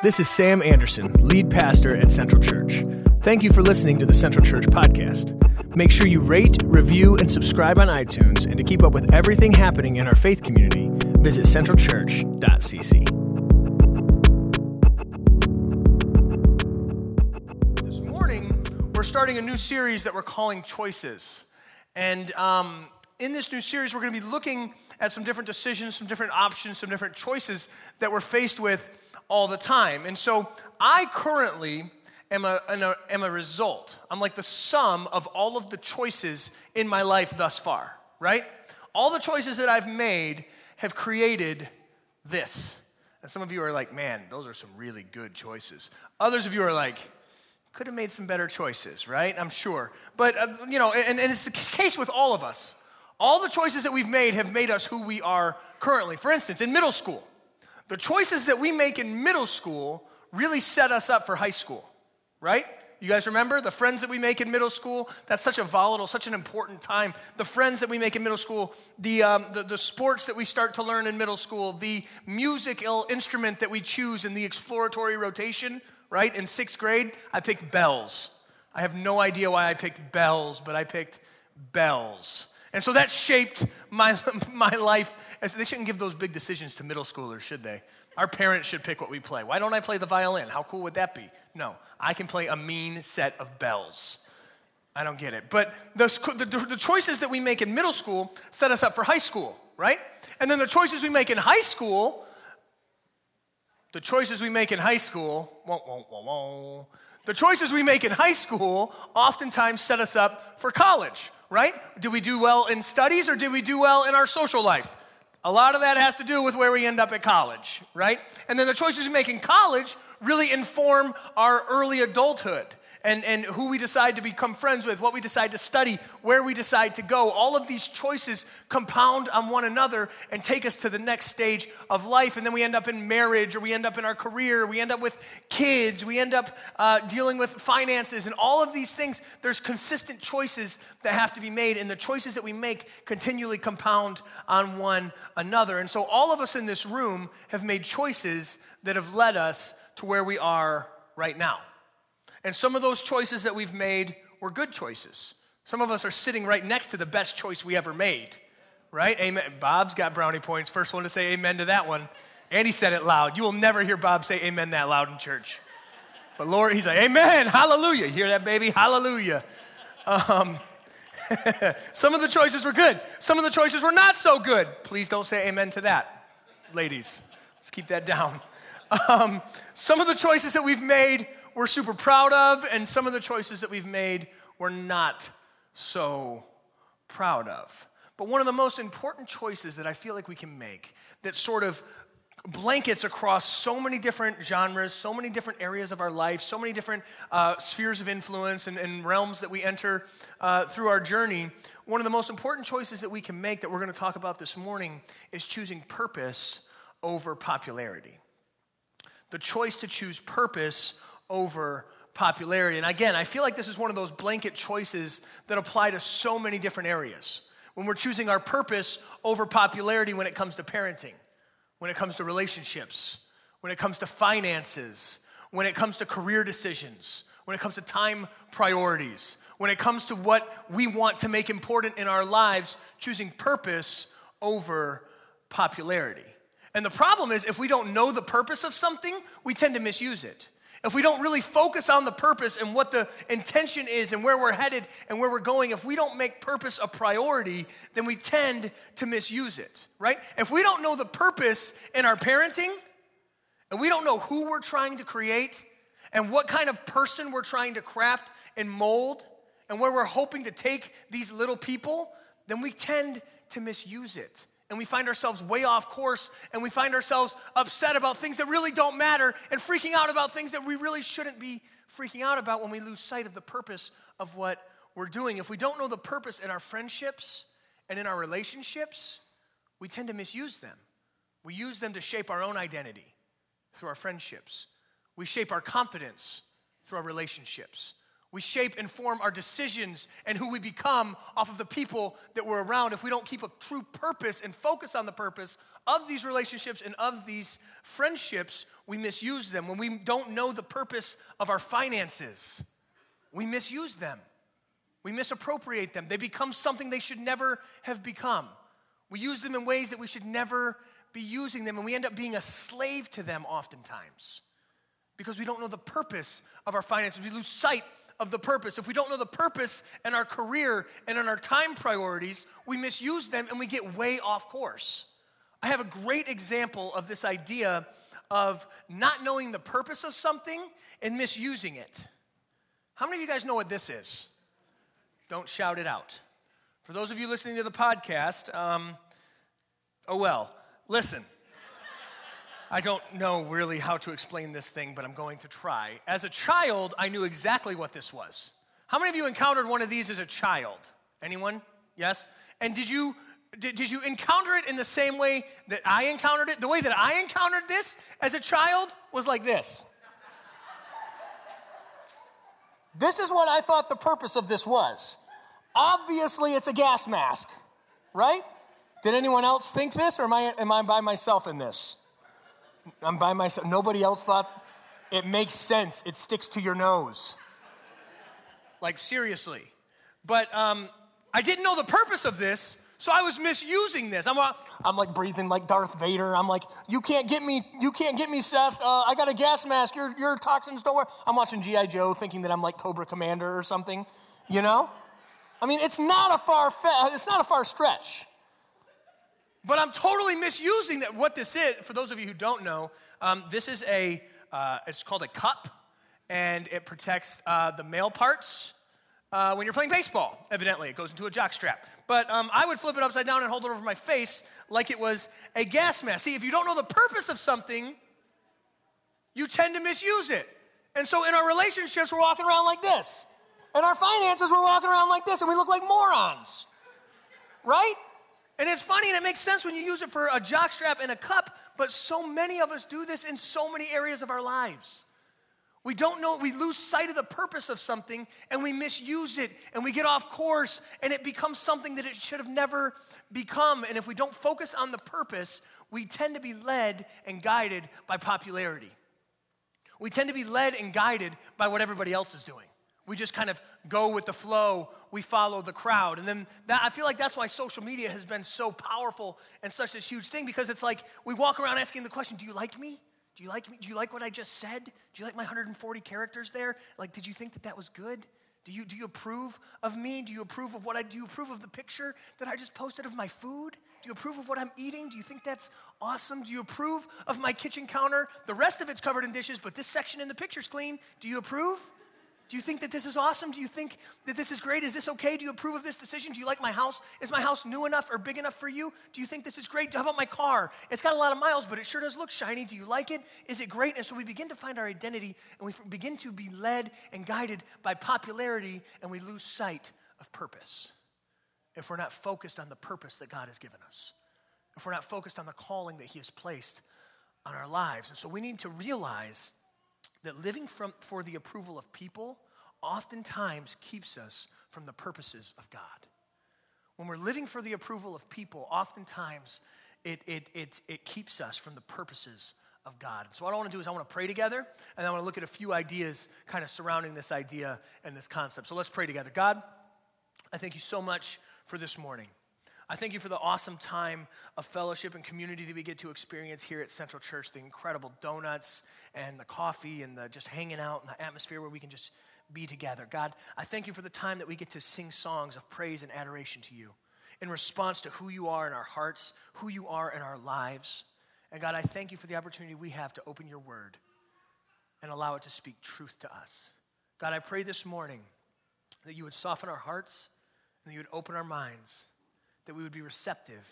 This is Sam Anderson, lead pastor at Central Church. Thank you for listening to the Central Church podcast. Make sure you rate, review, and subscribe on iTunes. And to keep up with everything happening in our faith community, visit centralchurch.cc. This morning, we're starting a new series that we're calling Choices. And um, in this new series, we're going to be looking at some different decisions, some different options, some different choices that we're faced with all the time. And so I currently am a, am a result. I'm like the sum of all of the choices in my life thus far, right? All the choices that I've made have created this. And some of you are like, man, those are some really good choices. Others of you are like, could have made some better choices, right? I'm sure. But, uh, you know, and, and it's the case with all of us. All the choices that we've made have made us who we are currently. For instance, in middle school, the choices that we make in middle school really set us up for high school, right? You guys remember the friends that we make in middle school? That's such a volatile, such an important time. The friends that we make in middle school, the, um, the, the, sports that we start to learn in middle school, the musical instrument that we choose in the exploratory rotation, right? In sixth grade, I picked bells. I have no idea why I picked bells, but I picked bells. And so that shaped my, my life. They shouldn't give those big decisions to middle schoolers, should they? Our parents should pick what we play. Why don't I play the violin? How cool would that be? No, I can play a mean set of bells. I don't get it. But the, the, the choices that we make in middle school set us up for high school, right? And then the choices we make in high school, the choices we make in high school, the choices we make in high school oftentimes set us up for college, right? Do we do well in studies or do we do well in our social life? A lot of that has to do with where we end up at college, right? And then the choices we make in college really inform our early adulthood and, and who we decide to become friends with, what we decide to study, where we decide to go. All of these choices compound on one another and take us to the next stage of life. And then we end up in marriage, or we end up in our career, we end up with kids, we end up uh, dealing with finances, and all of these things. There's consistent choices that have to be made, and the choices that we make continually compound on one another. And so all of us in this room have made choices that have led us to where we are right now. And some of those choices that we've made were good choices. Some of us are sitting right next to the best choice we ever made, right? Amen. Bob's got brownie points. First one to say amen to that one. And he said it loud. You will never hear Bob say amen that loud in church. But Lord, he's like, amen, hallelujah. You hear that, baby? Hallelujah. Um, some of the choices were good. Some of the choices were not so good. Please don't say amen to that, ladies. Let's keep that down. Um, some of the choices that we've made we're super proud of, and some of the choices that we've made we're not so proud of. But one of the most important choices that I feel like we can make that sort of blankets across so many different genres, so many different areas of our life, so many different uh, spheres of influence and, and, realms that we enter uh, through our journey. One of the most important choices that we can make that we're going to talk about this morning is choosing purpose over popularity. The choice to choose purpose over popularity. And again, I feel like this is one of those blanket choices that apply to so many different areas. When we're choosing our purpose over popularity when it comes to parenting, when it comes to relationships, when it comes to finances, when it comes to career decisions, when it comes to time priorities, when it comes to what we want to make important in our lives, choosing purpose over popularity. And the problem is, if we don't know the purpose of something, we tend to misuse it. If we don't really focus on the purpose and what the intention is and where we're headed and where we're going, if we don't make purpose a priority, then we tend to misuse it, right? If we don't know the purpose in our parenting and we don't know who we're trying to create and what kind of person we're trying to craft and mold and where we're hoping to take these little people, then we tend to misuse it and we find ourselves way off course and we find ourselves upset about things that really don't matter and freaking out about things that we really shouldn't be freaking out about when we lose sight of the purpose of what we're doing. If we don't know the purpose in our friendships and in our relationships, we tend to misuse them. We use them to shape our own identity through our friendships. We shape our confidence through our relationships. We shape and form our decisions and who we become off of the people that we're around. If we don't keep a true purpose and focus on the purpose of these relationships and of these friendships, we misuse them. When we don't know the purpose of our finances, we misuse them. We misappropriate them. They become something they should never have become. We use them in ways that we should never be using them, and we end up being a slave to them oftentimes because we don't know the purpose of our finances. We lose sight of the purpose. If we don't know the purpose in our career and in our time priorities, we misuse them and we get way off course. I have a great example of this idea of not knowing the purpose of something and misusing it. How many of you guys know what this is? Don't shout it out. For those of you listening to the podcast, um, oh well, listen. I don't know really how to explain this thing, but I'm going to try. As a child, I knew exactly what this was. How many of you encountered one of these as a child? Anyone? Yes? And did you did, did you encounter it in the same way that I encountered it? The way that I encountered this as a child was like this. This is what I thought the purpose of this was. Obviously, it's a gas mask, right? Did anyone else think this, or am I, am I by myself in this? I'm by myself. Nobody else thought it makes sense. It sticks to your nose. Like, seriously. But um, I didn't know the purpose of this, so I was misusing this. I'm, uh, I'm like breathing like Darth Vader. I'm like, you can't get me, you can't get me, Seth. Uh, I got a gas mask. Your, your toxins don't work. I'm watching G.I. Joe thinking that I'm like Cobra Commander or something, you know? I mean, it's not a far, fe- it's not a far stretch. But I'm totally misusing that. What this is, for those of you who don't know, um, this is a, uh, it's called a cup, and it protects uh, the male parts uh, when you're playing baseball, evidently. It goes into a jock strap. But um, I would flip it upside down and hold it over my face like it was a gas mask. See, if you don't know the purpose of something, you tend to misuse it. And so in our relationships, we're walking around like this. In our finances, we're walking around like this, and we look like morons. Right? And it's funny and it makes sense when you use it for a jockstrap and a cup, but so many of us do this in so many areas of our lives. We don't know, we lose sight of the purpose of something and we misuse it and we get off course and it becomes something that it should have never become. And if we don't focus on the purpose, we tend to be led and guided by popularity. We tend to be led and guided by what everybody else is doing. We just kind of go with the flow, we follow the crowd. And then that, I feel like that's why social media has been so powerful and such a huge thing because it's like we walk around asking the question Do you like me? Do you like me? Do you like what I just said? Do you like my 140 characters there? Like, did you think that that was good? Do you, do you approve of me? Do you approve of what I do? You approve of the picture that I just posted of my food? Do you approve of what I'm eating? Do you think that's awesome? Do you approve of my kitchen counter? The rest of it's covered in dishes, but this section in the picture's clean. Do you approve? Do you think that this is awesome? Do you think that this is great? Is this okay? Do you approve of this decision? Do you like my house? Is my house new enough or big enough for you? Do you think this is great? How about my car? It's got a lot of miles, but it sure does look shiny. Do you like it? Is it great? And so we begin to find our identity and we begin to be led and guided by popularity and we lose sight of purpose if we're not focused on the purpose that God has given us, if we're not focused on the calling that He has placed on our lives. And so we need to realize that living from, for the approval of people oftentimes keeps us from the purposes of God. When we're living for the approval of people, oftentimes it, it, it, it keeps us from the purposes of God. And so, what I want to do is, I want to pray together, and I want to look at a few ideas kind of surrounding this idea and this concept. So, let's pray together. God, I thank you so much for this morning. I thank you for the awesome time of fellowship and community that we get to experience here at Central Church, the incredible donuts and the coffee and the just hanging out and the atmosphere where we can just be together. God, I thank you for the time that we get to sing songs of praise and adoration to you in response to who you are in our hearts, who you are in our lives. And God, I thank you for the opportunity we have to open your word and allow it to speak truth to us. God, I pray this morning that you would soften our hearts and that you would open our minds that we would be receptive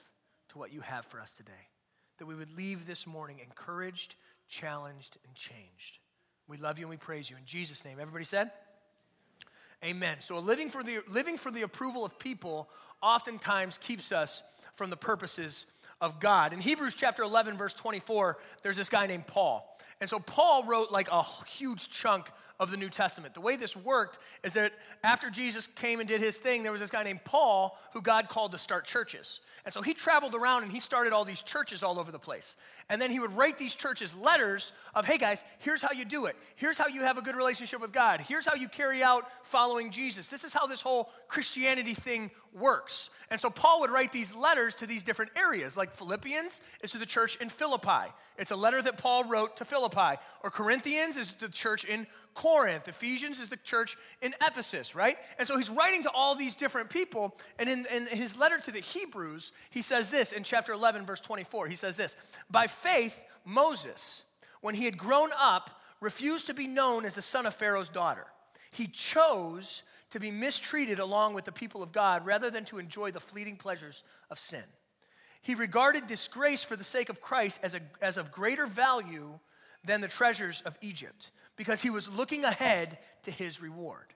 to what you have for us today. That we would leave this morning encouraged, challenged, and changed. We love you and we praise you. In Jesus' name, everybody said? Amen. So living for the, living for the approval of people oftentimes keeps us from the purposes of God. In Hebrews chapter 11, verse 24, there's this guy named Paul. And so Paul wrote like a huge chunk of the New Testament. The way this worked is that after Jesus came and did his thing, there was this guy named Paul who God called to start churches. And so he traveled around and he started all these churches all over the place. And then he would write these churches letters of, hey guys, here's how you do it. Here's how you have a good relationship with God. Here's how you carry out following Jesus. This is how this whole Christianity thing works. And so Paul would write these letters to these different areas. Like Philippians is to the church in Philippi. It's a letter that Paul wrote to Philippi. Or Corinthians is to the church in Corinth. Ephesians is the church in Ephesus, right? And so he's writing to all these different people. And in, in his letter to the Hebrews, he says this in chapter 11, verse 24. He says this By faith, Moses, when he had grown up, refused to be known as the son of Pharaoh's daughter. He chose to be mistreated along with the people of God rather than to enjoy the fleeting pleasures of sin. He regarded disgrace for the sake of Christ as, a, as of greater value than the treasures of Egypt because he was looking ahead to his reward.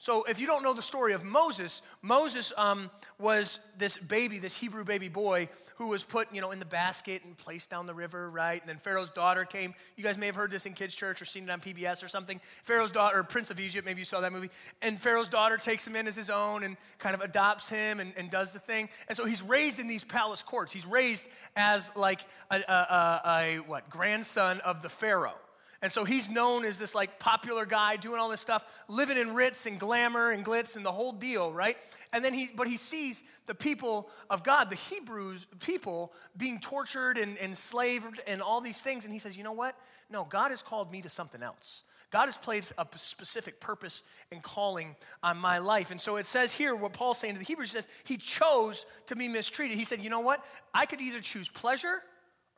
So, if you don't know the story of Moses, Moses um, was this baby, this Hebrew baby boy, who was put, you know, in the basket and placed down the river, right? And then Pharaoh's daughter came. You guys may have heard this in kids' church or seen it on PBS or something. Pharaoh's daughter, or Prince of Egypt, maybe you saw that movie. And Pharaoh's daughter takes him in as his own and kind of adopts him and, and does the thing. And so he's raised in these palace courts. He's raised as like a, a, a, a what grandson of the Pharaoh. And so he's known as this like popular guy doing all this stuff, living in Ritz and glamour and glitz and the whole deal, right? And then he, but he sees the people of God, the Hebrews people, being tortured and enslaved and all these things. And he says, you know what? No, God has called me to something else. God has placed a specific purpose and calling on my life. And so it says here, what Paul's saying to the Hebrews says, he chose to be mistreated. He said, you know what? I could either choose pleasure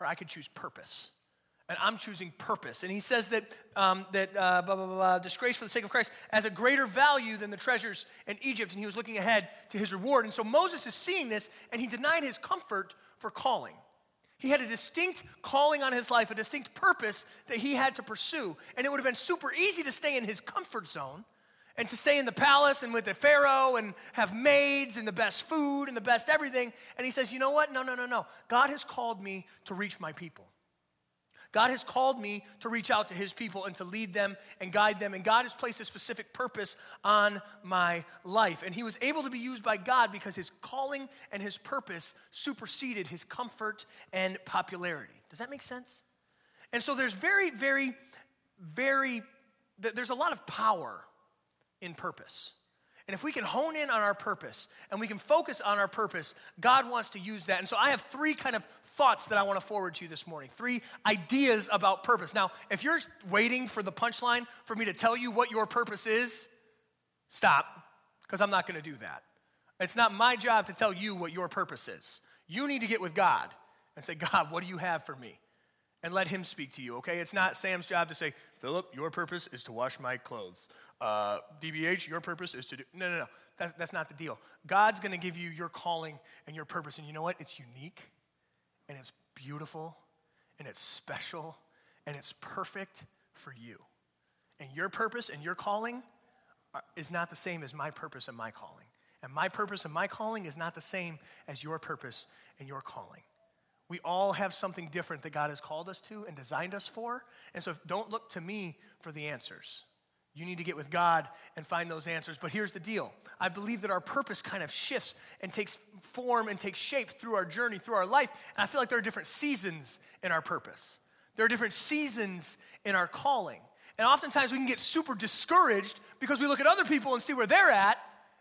or I could choose purpose and I'm choosing purpose. And he says that, um, that uh, blah, blah, blah, blah, disgrace for the sake of Christ has a greater value than the treasures in Egypt, and he was looking ahead to his reward. And so Moses is seeing this, and he denied his comfort for calling. He had a distinct calling on his life, a distinct purpose that he had to pursue. And it would have been super easy to stay in his comfort zone and to stay in the palace and with the Pharaoh and have maids and the best food and the best everything. And he says, You know what? No, no, no, no. God has called me to reach my people. God has called me to reach out to his people and to lead them and guide them. And God has placed a specific purpose on my life. And he was able to be used by God because his calling and his purpose superseded his comfort and popularity. Does that make sense? And so there's very, very, very, there's a lot of power in purpose. And if we can hone in on our purpose and we can focus on our purpose, God wants to use that. And so I have three kind of thoughts that I want to forward to you this morning. Three ideas about purpose. Now, if you're waiting for the punchline for me to tell you what your purpose is, stop, because I'm not going to do that. It's not my job to tell you what your purpose is. You need to get with God and say, God, what do you have for me? And let Him speak to you, okay? It's not Sam's job to say, Philip, your purpose is to wash my clothes. Uh, DBH, your purpose is to do. No, no, no. That's, that's not the deal. God's going to give you your calling and your purpose. And you know what? It's unique and it's beautiful and it's special and it's perfect for you. And your purpose and your calling are, is not the same as my purpose and my calling. And my purpose and my calling is not the same as your purpose and your calling. We all have something different that God has called us to and designed us for. And so don't look to me for the answers. You need to get with God and find those answers. But here's the deal I believe that our purpose kind of shifts and takes form and takes shape through our journey, through our life. And I feel like there are different seasons in our purpose, there are different seasons in our calling. And oftentimes we can get super discouraged because we look at other people and see where they're at,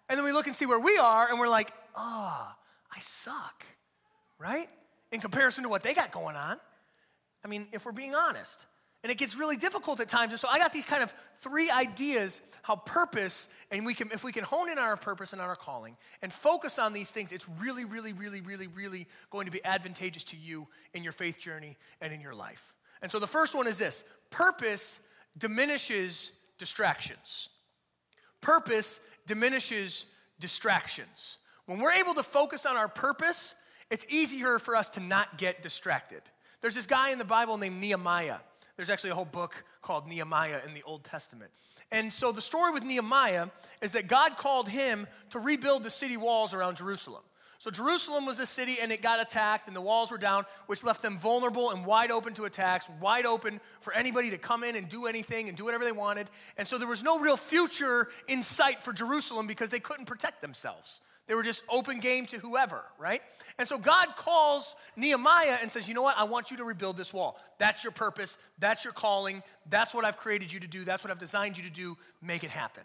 and then we look and see where we are, and we're like, oh, I suck, right? In comparison to what they got going on. I mean, if we're being honest. And it gets really difficult at times. And so I got these kind of three ideas how purpose, and we can, if we can hone in on our purpose and on our calling and focus on these things, it's really, really, really, really, really going to be advantageous to you in your faith journey and in your life. And so the first one is this purpose diminishes distractions. Purpose diminishes distractions. When we're able to focus on our purpose, it's easier for us to not get distracted. There's this guy in the Bible named Nehemiah. There's actually a whole book called Nehemiah in the Old Testament. And so the story with Nehemiah is that God called him to rebuild the city walls around Jerusalem. So Jerusalem was a city and it got attacked and the walls were down, which left them vulnerable and wide open to attacks, wide open for anybody to come in and do anything and do whatever they wanted. And so there was no real future in sight for Jerusalem because they couldn't protect themselves. They were just open game to whoever, right? And so God calls Nehemiah and says, You know what? I want you to rebuild this wall. That's your purpose. That's your calling. That's what I've created you to do. That's what I've designed you to do. Make it happen.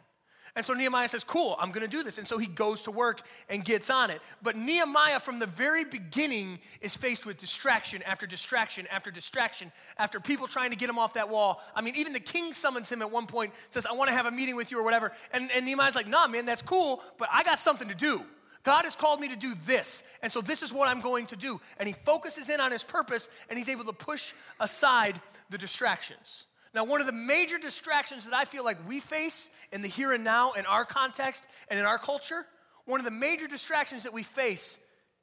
And so Nehemiah says, Cool, I'm going to do this. And so he goes to work and gets on it. But Nehemiah, from the very beginning, is faced with distraction after distraction after distraction after people trying to get him off that wall. I mean, even the king summons him at one point, says, I want to have a meeting with you or whatever. And, and Nehemiah's like, Nah, man, that's cool, but I got something to do. God has called me to do this, and so this is what I'm going to do. And he focuses in on his purpose, and he's able to push aside the distractions. Now, one of the major distractions that I feel like we face in the here and now, in our context, and in our culture, one of the major distractions that we face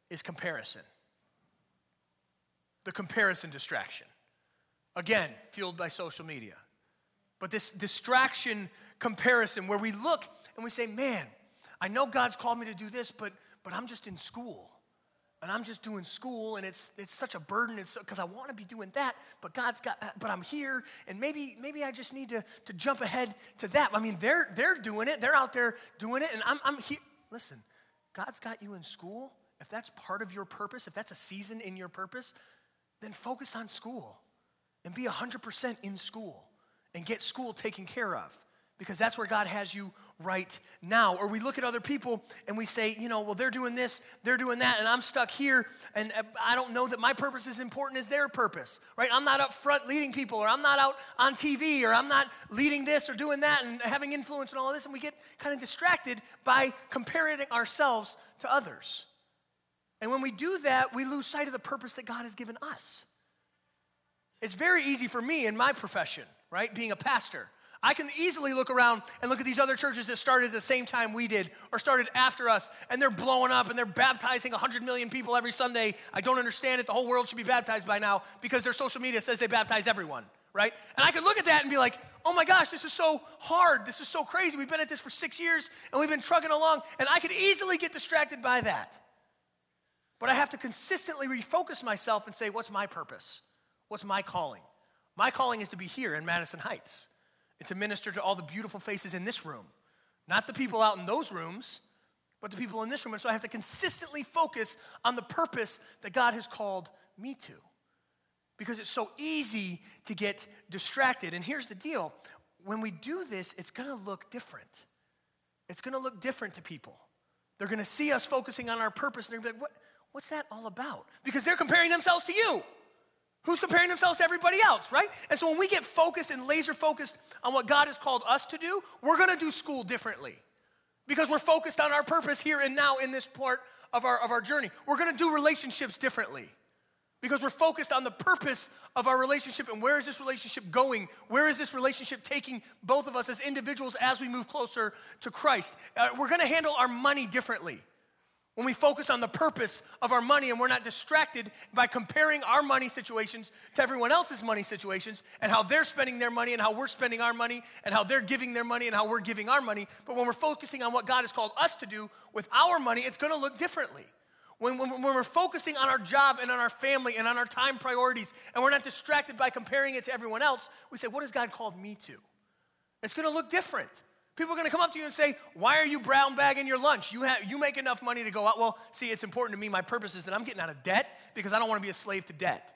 is comparison. The comparison distraction. Again, fueled by social media. But this distraction comparison where we look and we say, man, I know God's called me to do this, but, but I'm just in school and I'm just doing school and it's, it's such a burden because I want to be doing that, but God's got, uh, but I'm here and maybe, maybe I just need to, to jump ahead to that. I mean, they're, they're doing it. They're out there doing it and I'm, I'm here. Listen, God's got you in school. If that's part of your purpose, if that's a season in your purpose, then focus on school and be 100% in school and get school taken care of because that's where God has you right now. Or we look at other people and we say, you know, well, they're doing this, they're doing that, and I'm stuck here, and uh, I don't know that my purpose is important as their purpose, right? I'm not up front leading people, or I'm not out on TV, or I'm not leading this or doing that and having influence and all of this, and we get kind of distracted by comparing ourselves to others. And when we do that, we lose sight of the purpose that God has given us. It's very easy for me in my profession, right? Being a pastor I can easily look around and look at these other churches that started at the same time we did or started after us, and they're blowing up and they're baptizing 100 million people every Sunday. I don't understand it. The whole world should be baptized by now because their social media says they baptize everyone, right? And I could look at that and be like, oh my gosh, this is so hard. This is so crazy. We've been at this for six years and we've been trucking along, and I could easily get distracted by that. But I have to consistently refocus myself and say, what's my purpose? What's my calling? My calling is to be here in Madison Heights to minister to all the beautiful faces in this room. Not the people out in those rooms, but the people in this room. And so I have to consistently focus on the purpose that God has called me to. Because it's so easy to get distracted. And here's the deal when we do this, it's gonna look different. It's gonna look different to people. They're gonna see us focusing on our purpose, and they're gonna be like, what, what's that all about? Because they're comparing themselves to you. Who's comparing themselves to everybody else, right? And so when we get focused and laser focused on what God has called us to do, we're gonna do school differently because we're focused on our purpose here and now in this part of our, of our journey. We're gonna do relationships differently because we're focused on the purpose of our relationship and where is this relationship going? Where is this relationship taking both of us as individuals as we move closer to Christ? Uh, we're gonna handle our money differently. When we focus on the purpose of our money and we're not distracted by comparing our money situations to everyone else's money situations and how they're spending their money and how we're spending our money and how they're giving their money and how we're giving our money. But when we're focusing on what God has called us to do with our money, it's gonna look differently. When, when, when we're focusing on our job and on our family and on our time priorities and we're not distracted by comparing it to everyone else, we say, What has God called me to? It's gonna look different. People are going to come up to you and say, Why are you brown bagging your lunch? You, have, you make enough money to go out. Well, see, it's important to me. My purpose is that I'm getting out of debt because I don't want to be a slave to debt.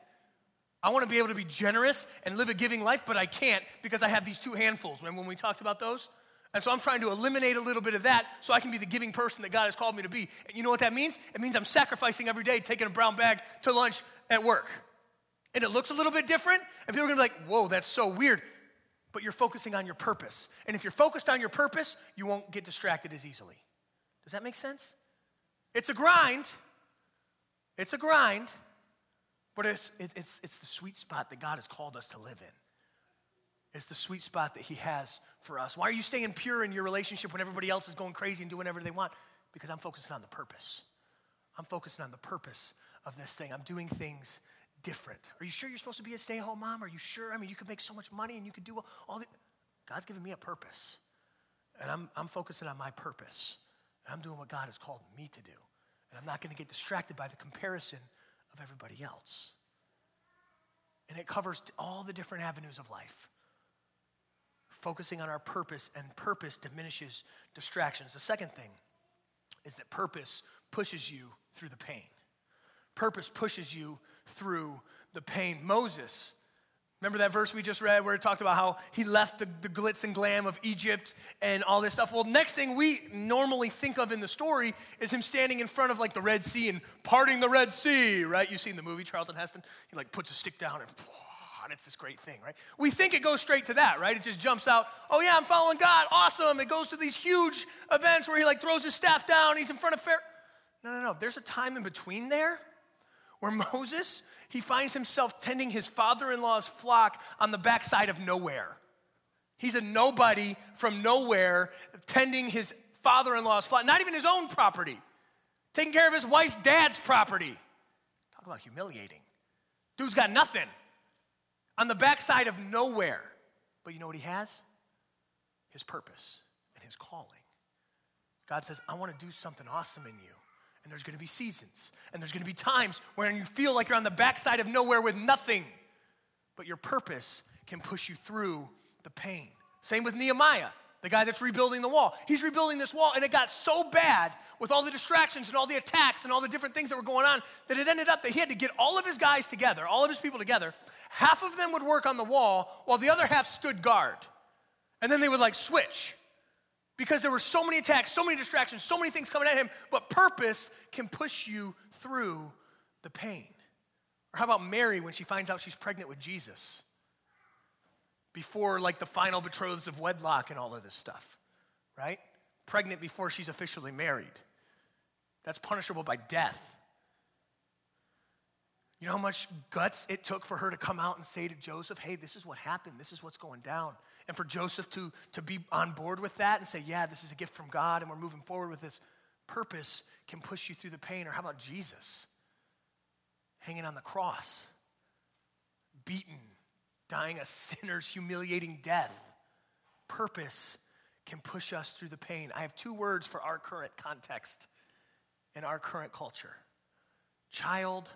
I want to be able to be generous and live a giving life, but I can't because I have these two handfuls. Remember when we talked about those? And so I'm trying to eliminate a little bit of that so I can be the giving person that God has called me to be. And you know what that means? It means I'm sacrificing every day, taking a brown bag to lunch at work. And it looks a little bit different, and people are gonna be like, whoa, that's so weird but you're focusing on your purpose. And if you're focused on your purpose, you won't get distracted as easily. Does that make sense? It's a grind. It's a grind, but it's, it's, it's the sweet spot that God has called us to live in. It's the sweet spot that He has for us. Why are you staying pure in your relationship when everybody else is going crazy and doing whatever they want? Because I'm focusing on the purpose. I'm focusing on the purpose of this thing. I'm doing things different. Are you sure you're supposed to be a stay home mom? Are you sure? I mean, you could make so much money and you could do all the. God's given me a purpose. And I'm, I'm focusing on my purpose. And I'm doing what God has called me to do. And I'm not going to get distracted by the comparison of everybody else. And it covers all the different avenues of life. Focusing on our purpose, and purpose diminishes distractions. The second thing is that purpose pushes you through the pain. Purpose pushes you through the pain. Moses, remember that verse we just read where it talked about how he left the, the glitz and glam of Egypt and all this stuff? Well, next thing we normally think of in the story is him standing in front of like the Red Sea and parting the Red Sea, right? You've seen the movie, Charlton Heston. He like puts a stick down and and it's this great thing, right? We think it goes straight to that, right? It just jumps out, oh yeah, I'm following God, awesome. It goes to these huge events where he like throws his staff down, he's in front of Pharaoh. No, no, no. There's a time in between there where Moses, he finds himself tending his father in law's flock on the backside of nowhere. He's a nobody from nowhere tending his father in law's flock, not even his own property, taking care of his wife's dad's property. Talk about humiliating. Dude's got nothing on the backside of nowhere. But you know what he has? His purpose and his calling. God says, I want to do something awesome in you. And there's going to be seasons, and there's going to be times when you feel like you're on the backside of nowhere with nothing. But your purpose can push you through the pain. Same with Nehemiah, the guy that's rebuilding the wall. He's rebuilding this wall, and it got so bad with all the distractions and all the attacks and all the different things that were going on that it ended up that he had to get all of his guys together, all of his people together. Half of them would work on the wall, while the other half stood guard. And then they would like switch because there were so many attacks, so many distractions, so many things coming at him, but purpose can push you through the pain. Or how about Mary when she finds out she's pregnant with Jesus? Before like the final betrothals of wedlock and all of this stuff, right? Pregnant before she's officially married. That's punishable by death. You know how much guts it took for her to come out and say to Joseph, hey, this is what happened, this is what's going down and for Joseph to, to be on board with that and say, yeah, this is a gift from God and we're moving forward with this purpose can push you through the pain. Or how about Jesus hanging on the cross, beaten, dying a sinner's humiliating death? Purpose can push us through the pain. I have two words for our current context and our current culture child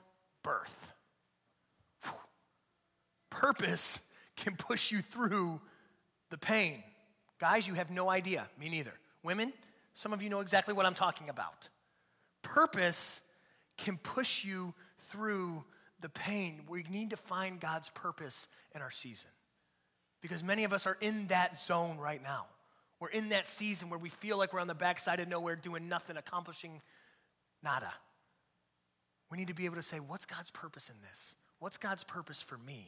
birth. Purpose can push you through the pain. Guys, you have no idea. Me neither. Women, some of you know exactly what I'm talking about. Purpose can push you through the pain. We need to find God's purpose in our season. Because many of us are in that zone right now. We're in that season where we feel like we're on the backside of nowhere doing nothing, accomplishing nada. We need to be able to say, What's God's purpose in this? What's God's purpose for me?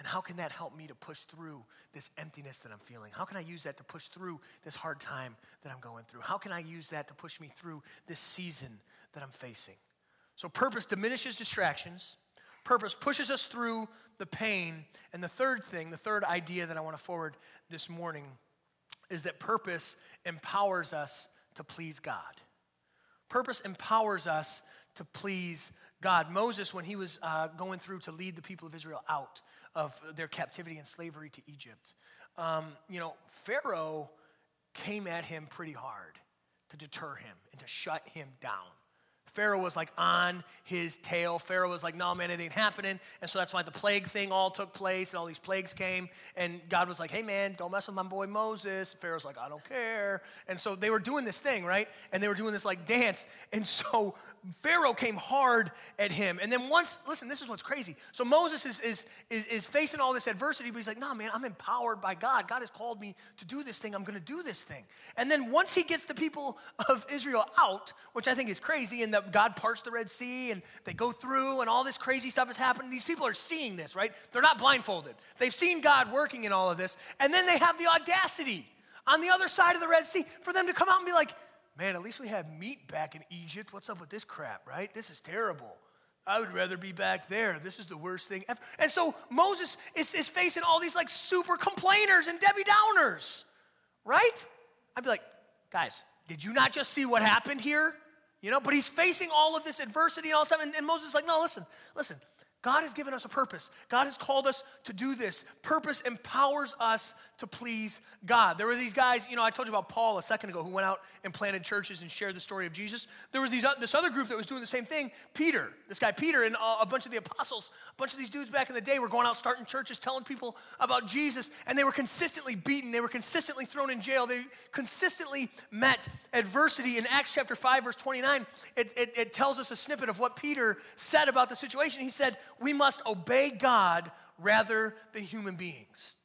And how can that help me to push through this emptiness that I'm feeling? How can I use that to push through this hard time that I'm going through? How can I use that to push me through this season that I'm facing? So, purpose diminishes distractions, purpose pushes us through the pain. And the third thing, the third idea that I want to forward this morning is that purpose empowers us to please God. Purpose empowers us to please God. Moses, when he was uh, going through to lead the people of Israel out of their captivity and slavery to Egypt, um, you know, Pharaoh came at him pretty hard to deter him and to shut him down. Pharaoh was like on his tail. Pharaoh was like, no, man, it ain't happening. And so that's why the plague thing all took place and all these plagues came. And God was like, hey, man, don't mess with my boy Moses. Pharaoh's like, I don't care. And so they were doing this thing, right? And they were doing this like dance. And so Pharaoh came hard at him. And then once, listen, this is what's crazy. So Moses is, is, is, is facing all this adversity, but he's like, no, man, I'm empowered by God. God has called me to do this thing. I'm going to do this thing. And then once he gets the people of Israel out, which I think is crazy, and the God parts the Red Sea and they go through and all this crazy stuff is happening. These people are seeing this, right? They're not blindfolded. They've seen God working in all of this. And then they have the audacity on the other side of the Red Sea for them to come out and be like, man, at least we have meat back in Egypt. What's up with this crap, right? This is terrible. I would rather be back there. This is the worst thing ever. And so Moses is, is facing all these like super complainers and Debbie Downers, right? I'd be like, guys, did you not just see what happened here? You know, but he's facing all of this adversity and all stuff. And, and Moses is like, no, listen, listen. God has given us a purpose. God has called us to do this. Purpose empowers us to please God. There were these guys, you know, I told you about Paul a second ago who went out and planted churches and shared the story of Jesus. There was these, uh, this other group that was doing the same thing. Peter, this guy Peter, and uh, a bunch of the apostles, a bunch of these dudes back in the day were going out starting churches, telling people about Jesus, and they were consistently beaten. They were consistently thrown in jail. They consistently met adversity. In Acts chapter 5, verse 29, it, it, it tells us a snippet of what Peter said about the situation. He said, We must obey God rather than human beings.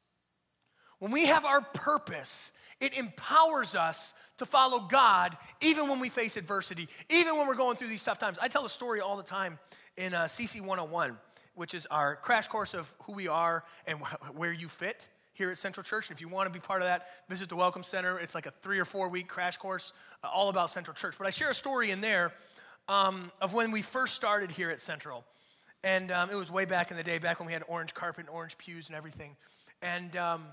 When we have our purpose, it empowers us to follow God even when we face adversity, even when we're going through these tough times. I tell a story all the time in uh, CC 101, which is our crash course of who we are and wh- where you fit here at Central Church. And if you want to be part of that, visit the Welcome Center. It's like a three or four week crash course uh, all about Central Church. But I share a story in there um, of when we first started here at Central. And um, it was way back in the day, back when we had orange carpet and orange pews and everything. And um,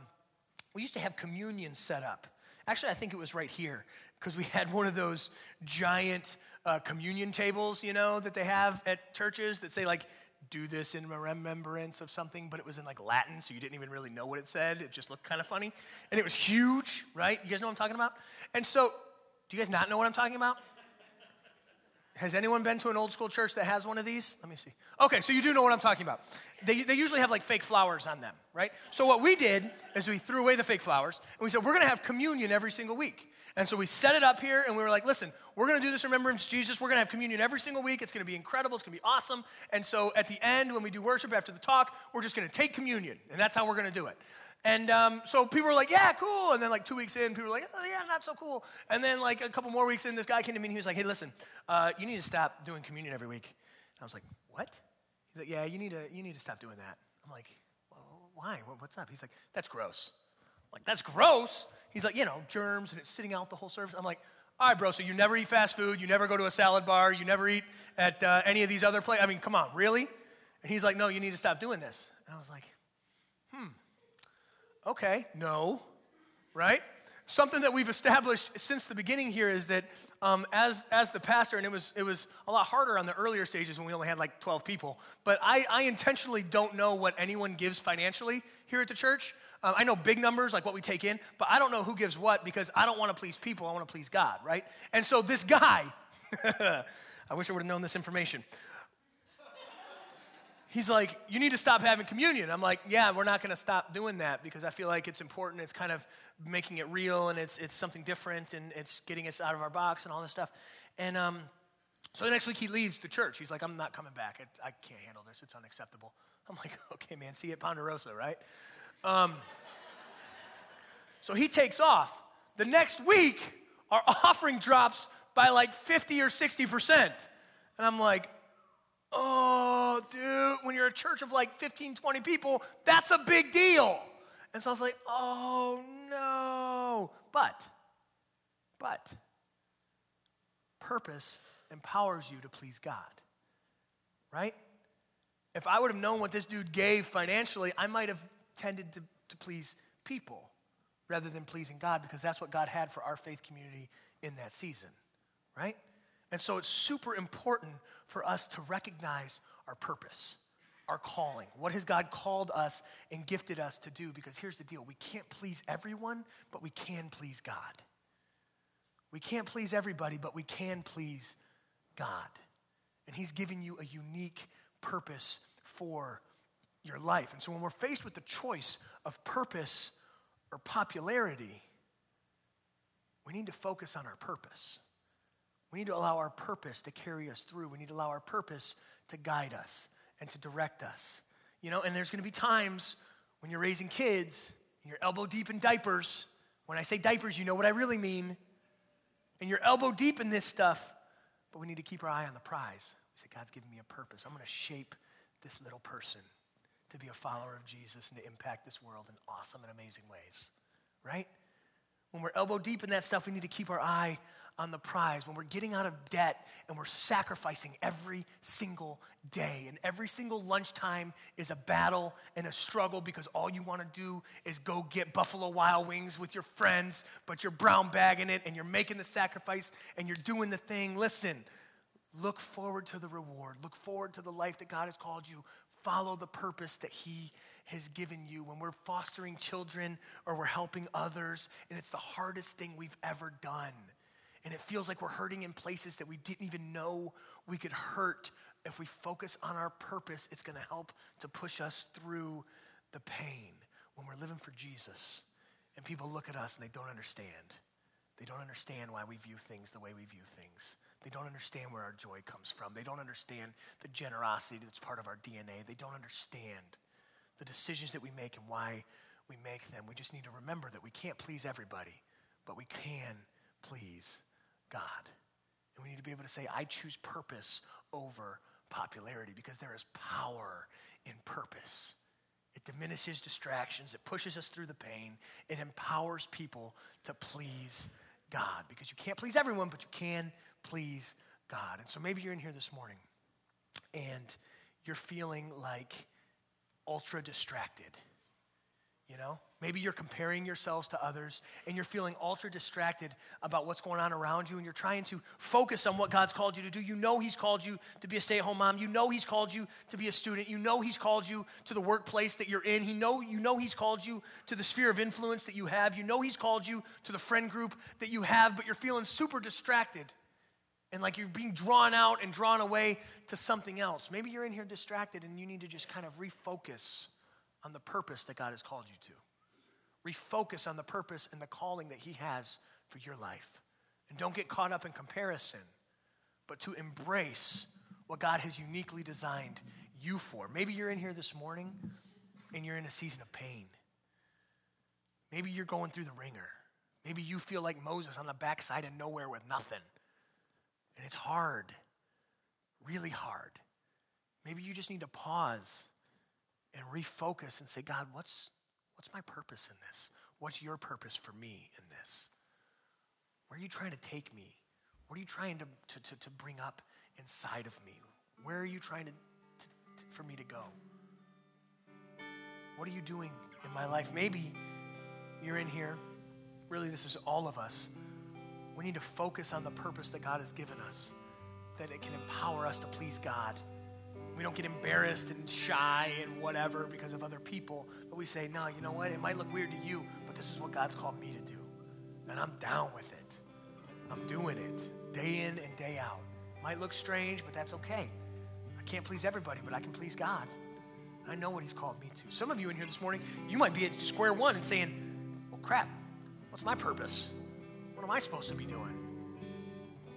we used to have communion set up. Actually, I think it was right here because we had one of those giant uh, communion tables, you know, that they have at churches that say, like, do this in remembrance of something, but it was in like Latin, so you didn't even really know what it said. It just looked kind of funny. And it was huge, right? You guys know what I'm talking about? And so, do you guys not know what I'm talking about? Has anyone been to an old school church that has one of these? Let me see. Okay, so you do know what I'm talking about. They, they usually have like fake flowers on them, right? So what we did is we threw away the fake flowers and we said, we're gonna have communion every single week. And so we set it up here and we were like, listen, we're gonna do this in remembrance Jesus. We're gonna have communion every single week. It's gonna be incredible. It's gonna be awesome. And so at the end, when we do worship after the talk, we're just gonna take communion. And that's how we're gonna do it. And um, so people were like, yeah, cool. And then like two weeks in, people were like, oh, yeah, not so cool. And then like a couple more weeks in, this guy came to me and he was like, hey, listen, uh, you need to stop doing communion every week. And I was like, what? He's like, yeah, you need to, you need to stop doing that. I'm like, well, why? What's up? He's like, that's gross. I'm like, that's gross? He's like, you know, germs and it's sitting out the whole service. I'm like, all right, bro, so you never eat fast food, you never go to a salad bar, you never eat at uh, any of these other places. I mean, come on, really? And he's like, no, you need to stop doing this. And I was like, hmm, Okay, no, right? Something that we've established since the beginning here is that um, as, as the pastor, and it was, it was a lot harder on the earlier stages when we only had like 12 people, but I, I intentionally don't know what anyone gives financially here at the church. Um, I know big numbers, like what we take in, but I don't know who gives what because I don't want to please people, I want to please God, right? And so this guy, I wish I would have known this information he's like, You need to stop having communion. I'm like, Yeah, we're not going to stop doing that because I feel like it's important. It's kind of making it real and it's, it's something different and it's getting us out of our box and all this stuff. And um, so the next week he leaves the church. He's like, I'm not coming back. I, I can't handle this. It's unacceptable. I'm like, Okay, man, see you at Ponderosa, right? Um, so he takes off. The next week, our offering drops by like 50 or 60%. And I'm like, oh, dude, when you're a church of like 15, 20 people, that's a big deal. And so I was like, oh, no. But, but, purpose empowers you to please God, right? If I would have known what this dude gave financially, I might have tended to, to please people rather than pleasing God because that's what God had for our faith community in that season, right? And so it's super important for us to recognize our purpose, our calling. What has God called us and gifted us to do? Because here's the deal we can't please everyone, but we can please God. We can't please everybody, but we can please God. And He's giving you a unique purpose for your life. And so when we're faced with the choice of purpose or popularity, we need to focus on our purpose. We need to allow our purpose to carry us through. We need to allow our purpose to guide us and to direct us. You know, and there's going to be times when you're raising kids and you're elbow deep in diapers. When I say diapers, you know what I really mean. And you're elbow deep in this stuff, but we need to keep our eye on the prize. We say, God's given me a purpose. I'm going to shape this little person to be a follower of Jesus and to impact this world in awesome and amazing ways, right? When we're elbow deep in that stuff, we need to keep our eye on the prize, when we're getting out of debt and we're sacrificing every single day, and every single lunchtime is a battle and a struggle because all you want to do is go get Buffalo Wild Wings with your friends, but you're brown bagging it and you're making the sacrifice and you're doing the thing. Listen, look forward to the reward, look forward to the life that God has called you follow the purpose that He has given you. When we're fostering children or we're helping others, and it's the hardest thing we've ever done. And it feels like we're hurting in places that we didn't even know we could hurt. If we focus on our purpose, it's going to help to push us through the pain when we're living for Jesus. And people look at us and they don't understand. They don't understand why we view things the way we view things. They don't understand where our joy comes from. They don't understand the generosity that's part of our DNA. They don't understand the decisions that we make and why we make them. We just need to remember that we can't please everybody, but we can please God. And we need to be able to say, I choose purpose over popularity because there is power in purpose. It diminishes distractions, it pushes us through the pain, it empowers people to please God because you can't please everyone, but you can please God. And so maybe you're in here this morning and you're feeling like ultra distracted. You know? Maybe you're comparing yourselves to others and you're feeling ultra distracted about what's going on around you and you're trying to focus on what God's called you to do. You know He's called you to be a stay at home mom. You know He's called you to be a student. You know He's called you to the workplace that you're in. He know, you know He's called you to the sphere of influence that you have. You know He's called you to the friend group that you have, but you're feeling super distracted and like you're being drawn out and drawn away to something else. Maybe you're in here distracted and you need to just kind of refocus on the purpose that God has called you to refocus on the purpose and the calling that He has for your life. And don't get caught up in comparison, but to embrace what God has uniquely designed you for. Maybe you're in here this morning and you're in a season of pain. Maybe you're going through the wringer. Maybe you feel like Moses on the backside of nowhere with nothing. And it's hard, really hard. Maybe you just need to pause and refocus and say, God, what's, What's my purpose in this? What's your purpose for me in this? Where are you trying to take me? What are you trying to, to, to, to bring up inside of me? Where are you trying to, to, for me to go? What are you doing in my life? Maybe you're in here. Really, this is all of us. We need to focus on the purpose that God has given us, that it can empower us to please God we don't get embarrassed and shy and whatever because of other people, but we say, no, you know what? It might look weird to you, but this is what God's called me to do. And I'm down with it. I'm doing it day in and day out. Might look strange, but that's okay. I can't please everybody, but I can please God. I know what He's called me to. Some of you in here this morning, you might be at square one and saying, well, crap, what's my purpose? What am I supposed to be doing?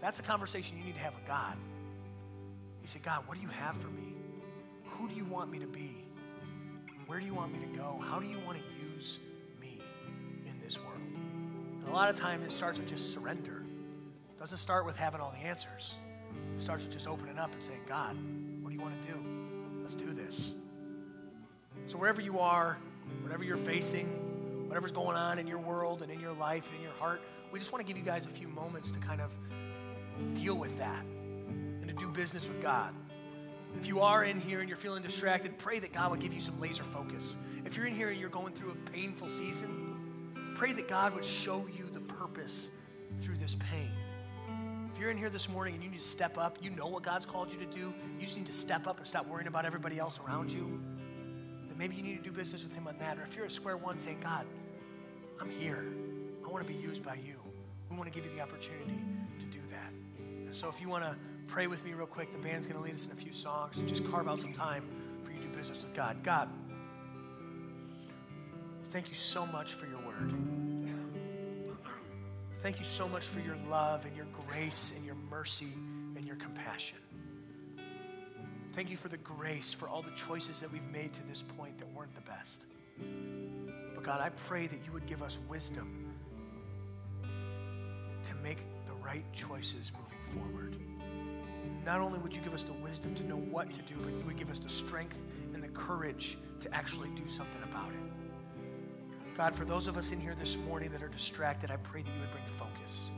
That's a conversation you need to have with God. You say, God, what do you have for me? Who do you want me to be? Where do you want me to go? How do you want to use me in this world? And a lot of times it starts with just surrender. It doesn't start with having all the answers. It starts with just opening up and saying, God, what do you want to do? Let's do this. So wherever you are, whatever you're facing, whatever's going on in your world and in your life and in your heart, we just want to give you guys a few moments to kind of deal with that and to do business with God. If you are in here and you're feeling distracted, pray that God will give you some laser focus. If you're in here and you're going through a painful season, pray that God would show you the purpose through this pain. If you're in here this morning and you need to step up, you know what God's called you to do, you just need to step up and stop worrying about everybody else around you, then maybe you need to do business with Him on that. Or if you're at square one saying, God, I'm here, I want to be used by you, we want to give you the opportunity to do that. So if you want to pray with me real quick. The band's going to lead us in a few songs. So just carve out some time for you to do business with God. God, thank you so much for your word. Thank you so much for your love and your grace and your mercy and your compassion. Thank you for the grace for all the choices that we've made to this point that weren't the best. But God, I pray that you would give us wisdom to make the right choices moving forward not only would you give us the wisdom to know what to do, but you would give us the strength and the courage to actually do something about it. God, for those of us in here this morning that are distracted, I pray that you would bring focus.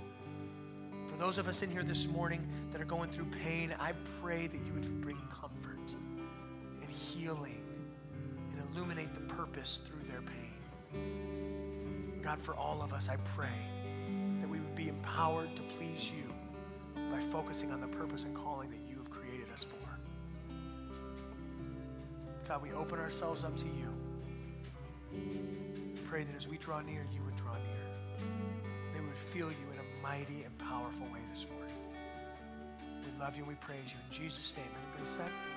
For those of us in here this morning that are going through pain, I pray that you would bring comfort and healing and illuminate the purpose through their pain. God, for all of us, I pray that we would be empowered to please you by focusing on the purpose and calling that you have created us for. God, we open ourselves up to you. Pray that as we draw near, you would draw near. They would feel you in a mighty and powerful way this morning. We love you and we praise you. In Jesus' name, everybody said.